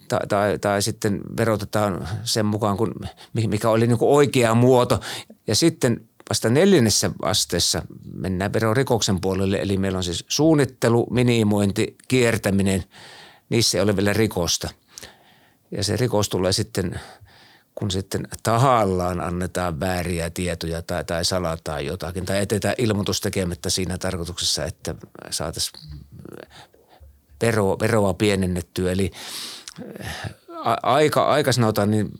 tai, tai, tai sitten verotetaan sen mukaan, kun, mikä oli niin oikea muoto. Ja sitten vasta neljännessä asteessa mennään verorikoksen puolelle, eli meillä on siis suunnittelu, minimointi, kiertäminen, niissä ei ole vielä rikosta. Ja se rikos tulee sitten – kun sitten tahallaan annetaan vääriä tietoja tai, tai salataan jotakin tai etetään ilmoitus tekemättä siinä tarkoituksessa, että saataisiin vero, veroa pienennettyä. Eli aika, aika sanotaan niin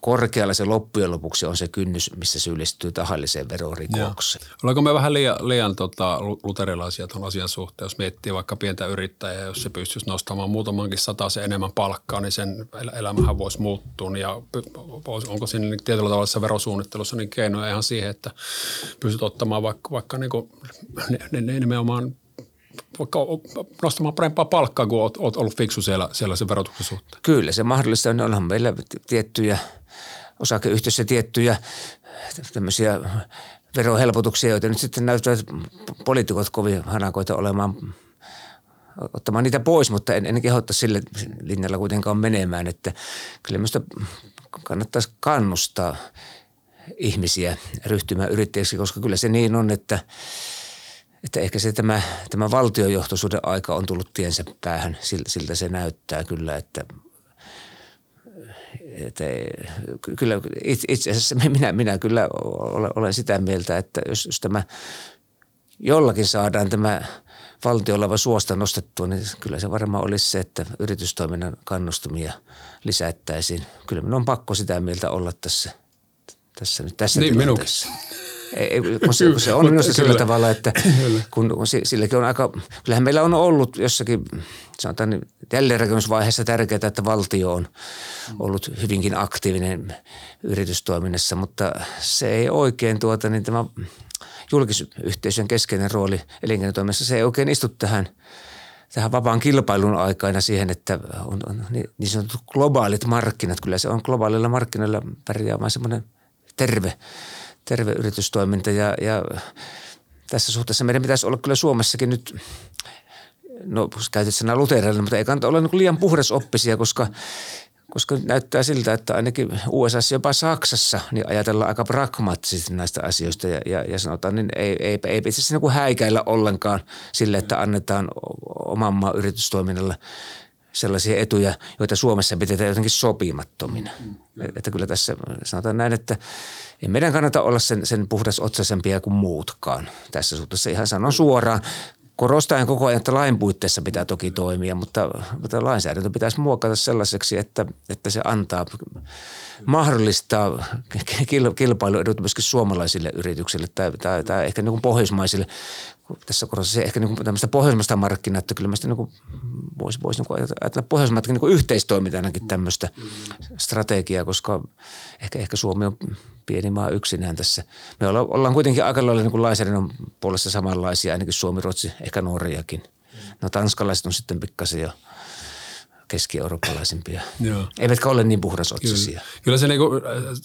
korkealla se loppujen lopuksi on se kynnys, missä syyllistyy tahalliseen verorikokseen. Ollaanko me vähän liian, liian tota, luterilaisia tuon asian suhteen, jos miettii vaikka pientä yrittäjää, jos se pystyisi nostamaan muutamankin se enemmän palkkaa, niin sen elämähän voisi muuttua. Ja onko siinä niin tietyllä tavalla se verosuunnittelussa niin keinoja ihan siihen, että pystyt ottamaan vaikka, vaikka niin kuin, nimenomaan nostamaan parempaa palkkaa, kun olet, ollut fiksu siellä, siellä sen verotuksen suhteen? Kyllä, se mahdollista on. Onhan meillä tiettyjä osakeyhtiöissä tiettyjä tämmöisiä verohelpotuksia, joita nyt sitten näyttävät poliitikot kovin hanakoita olemaan ottamaan niitä pois, mutta en, en kehottaa sille linjalla kuitenkaan menemään, että kyllä minusta kannattaisi kannustaa ihmisiä ryhtymään yrittäjäksi, koska kyllä se niin on, että – että ehkä se tämä, tämä valtiojohtoisuuden aika on tullut tiensä päähän, siltä se näyttää kyllä, että että kyllä itse asiassa minä, minä kyllä olen, sitä mieltä, että jos, jos tämä jollakin saadaan tämä valtiolla suosta nostettua, niin kyllä se varmaan olisi se, että yritystoiminnan kannustumia lisättäisiin. Kyllä minun on pakko sitä mieltä olla tässä, tässä, nyt, tässä niin, tilanteessa. Minunkin. Ei, kun se, kun se on minusta sillä tavalla, että kun, silläkin on aika, kyllähän meillä on ollut jossakin, sanotaan niin, jälleenrakennusvaiheessa tärkeää, että valtio on ollut hyvinkin aktiivinen yritystoiminnassa, mutta se ei oikein tuota, niin tämä julkisyhteisön keskeinen rooli elinkeinotoiminnassa, se ei oikein istu tähän tähän vapaan kilpailun aikana siihen, että on, on niin sanotut globaalit markkinat. Kyllä se on globaalilla markkinoilla pärjäämään semmoinen terve terve yritystoiminta ja, ja tässä suhteessa meidän pitäisi olla kyllä Suomessakin nyt, no käytit sanaa luterilainen, mutta ei kannata olla niin liian puhdasoppisia, koska koska näyttää siltä, että ainakin USA jopa Saksassa niin ajatellaan aika pragmaattisesti näistä asioista ja, ja, ja sanotaan, niin ei, ei, ei pitäisi niin häikäillä ollenkaan sille, että annetaan oman maan yritystoiminnalle sellaisia etuja, joita Suomessa pidetään jotenkin sopimattomina. Mm, että kyllä tässä sanotaan näin, että ei meidän kannata olla sen, sen puhdas otsaisempia kuin muutkaan. Tässä suhteessa ihan sanon suoraan. Korostaen koko ajan, että lain puitteissa pitää toki toimia, mutta, mutta lainsäädäntö pitäisi muokata sellaiseksi, että, että se antaa, mahdollistaa kilpailuedut myöskin suomalaisille yrityksille tai, tai, tai ehkä niin kuin pohjoismaisille tässä korossa se ehkä niin kuin tämmöistä pohjoismaista markkinaa, että kyllä mä niin voisi, voisi niin ajatella pohjoismaatkin niin yhteistoiminta ainakin tämmöistä strategiaa, koska ehkä, ehkä Suomi on pieni maa yksinään tässä. Me olla, ollaan kuitenkin aika lailla niin lainsäädännön puolesta samanlaisia, ainakin Suomi, Ruotsi, ehkä Norjakin. No tanskalaiset on sitten pikkasen jo – keski-eurooppalaisimpia. Joo. Eivätkä ole niin puhdasotsisia. Kyllä, Kyllä se, niinku,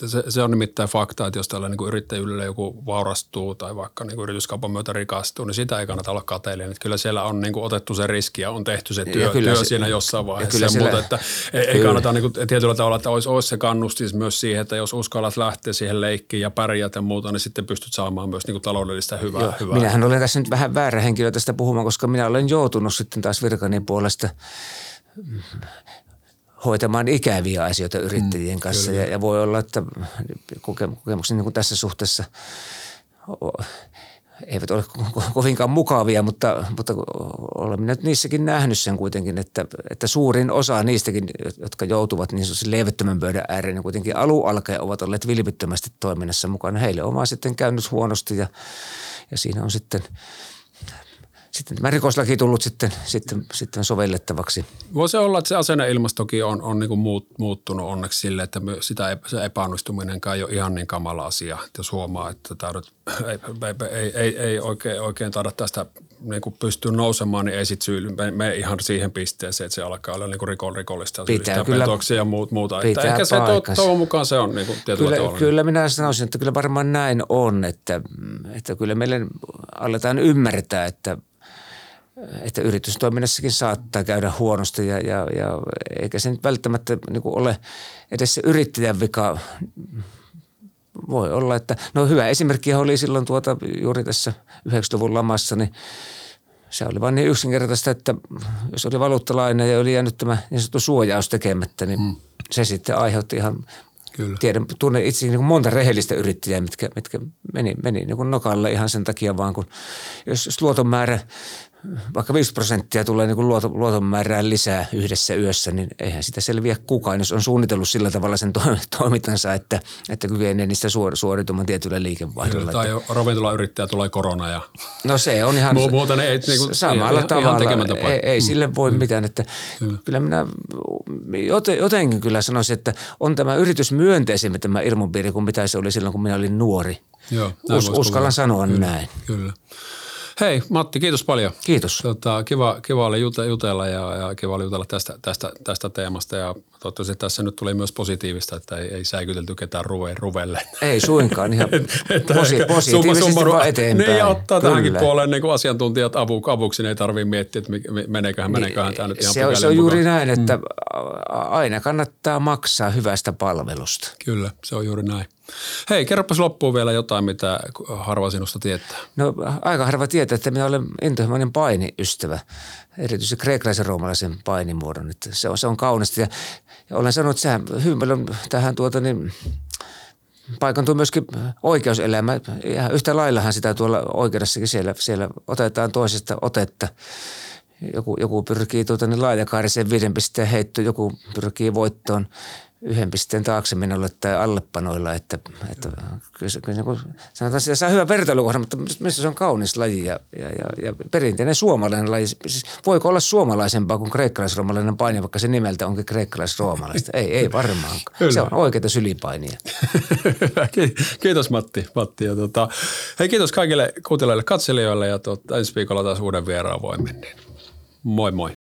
se, se, on nimittäin fakta, että jos tällä niinku yrittäjyydellä joku vaurastuu tai vaikka niinku yrityskaupan myötä rikastuu, niin sitä ei kannata olla kateellinen. Että kyllä siellä on niinku otettu se riski ja on tehty se työ, työ se, siinä jossain vaiheessa. Kyllä siellä, muuta, että ei, ei kannata niinku, tietyllä tavalla, että olisi, olisi se kannustis myös siihen, että jos uskallat lähteä siihen leikkiin ja pärjät ja muuta, niin sitten pystyt saamaan myös niinku taloudellista hyvää, Joo, hyvää. Minähän olen tässä nyt vähän väärä henkilö tästä puhumaan, koska minä olen joutunut sitten taas virkani puolesta – hoitamaan ikäviä asioita yrittäjien mm, kanssa. Ja, ja voi olla, että kokemukset niin tässä suhteessa eivät ole kovinkaan mukavia, mutta, mutta olen nyt niissäkin nähnyt sen kuitenkin, että, että suurin osa niistäkin, jotka joutuvat niin leivettömän pöydän ääreen, niin kuitenkin alualkaja ovat olleet vilpittömästi toiminnassa mukana. Heille on vaan sitten käynyt huonosti ja, ja siinä on sitten – sitten tämä rikoslaki tullut sitten, sitten, sitten sovellettavaksi. Voisi olla, että se asenneilmastokin on, on niin muut, muuttunut onneksi sille, että sitä, se epäonnistuminenkaan ei ole ihan niin kamala asia. Että jos huomaa, että taudut, ei, ei, ei, ei oikein, oikein taida tästä niin kuin pystyy nousemaan, niin ei sit syy, me, me, ihan siihen pisteeseen, että se alkaa olla niin kuin rikollista Pitää kyllä, ja muut, muuta. Pitää että ehkä se toivon mukaan se on niin kuin kyllä, tavalla. Kyllä minä sanoisin, että kyllä varmaan näin on, että, että kyllä meille aletaan ymmärtää, että että yritystoiminnassakin saattaa käydä huonosti ja, ja, ja eikä se nyt välttämättä niin ole edes se yrittäjän vika. Voi olla, että no hyvä esimerkki oli silloin tuota juuri tässä 90-luvun lamassa, niin se oli vain niin yksinkertaista, että jos oli valuuttalainen ja oli jäänyt tämä niin sanottu suojaus tekemättä, niin hmm. se sitten aiheutti ihan Kyllä. Tiedän, tunnen itse niin monta rehellistä yrittäjää, mitkä, mitkä meni, meni niin kuin nokalle ihan sen takia vaan, kun jos, jos luoton määrä vaikka 5 prosenttia tulee niin luoton, luoton määrää lisää yhdessä yössä, niin eihän sitä selviä kukaan, jos on suunnitellut sillä tavalla sen toimintansa, että, että kykenee niistä suor, suoritumaan tietyllä liikevaihdolla. Tai ravintolayrittäjä tulee korona ja no se on ihan muuta ne ei, niin kuin, samalla ihan, tavalla. Ei, ei sille voi mm. mitään. Että kyllä. kyllä minä jotenkin kyllä sanoisin, että on tämä yritys myönteisemmin tämä ilmapiiri kuin mitä se oli silloin, kun minä olin nuori. Joo, Us, uskallan sanoa kyllä, näin. Kyllä. Hei Matti, kiitos paljon. Kiitos. Tota, kiva, kiva oli jutella ja, ja kiva oli jutella tästä, tästä, tästä teemasta ja toivottavasti tässä nyt tuli myös positiivista, että ei, ei säikytelty ketään ruve, ruvelle. Ei suinkaan, ihan posi, positiivisesti summa, vaan eteenpäin. Niin ja ottaa Kyllä. tähänkin puoleen niin asiantuntijat avu, avuksi, niin ei tarvitse miettiä, että meneeköhän, meneeköhän tämä nyt ihan Se, se on juuri näin, että mm. aina kannattaa maksaa hyvästä palvelusta. Kyllä, se on juuri näin. Hei, kerropas loppuun vielä jotain, mitä harva sinusta tietää. No aika harva tietää, että minä olen intohimoinen painiystävä, erityisesti kreikkalaisen roomalaisen painimuodon. Että se, on, se on kaunista ja, ja olen sanonut, että sehän hyvin paljon tähän tuota niin, paikantuu myöskin oikeuselämä. Ja yhtä laillahan sitä tuolla oikeudessakin siellä, siellä otetaan toisesta otetta. Joku, joku pyrkii tuota, niin laajakaariseen viiden pisteen heitto, joku pyrkii voittoon yhden pisteen taakse minulle tai allepanoilla, että, että kyllä, kyllä niin sanotaan, että se on hyvä vertailukohta, mutta missä se on kaunis laji ja, ja, ja, ja perinteinen suomalainen laji. Siis voiko olla suomalaisempaa kuin kreikkalaisroomalainen paini, vaikka se nimeltä onkin kreikkalaisroomalaista? Ei, ei varmaan. Kyllä. Se on oikeita sylipainia. kiitos Matti. Matti ja tota, hei, kiitos kaikille kuuntelijoille katselijoille ja tota, ensi viikolla taas uuden vieraan voimin. Niin moi moi.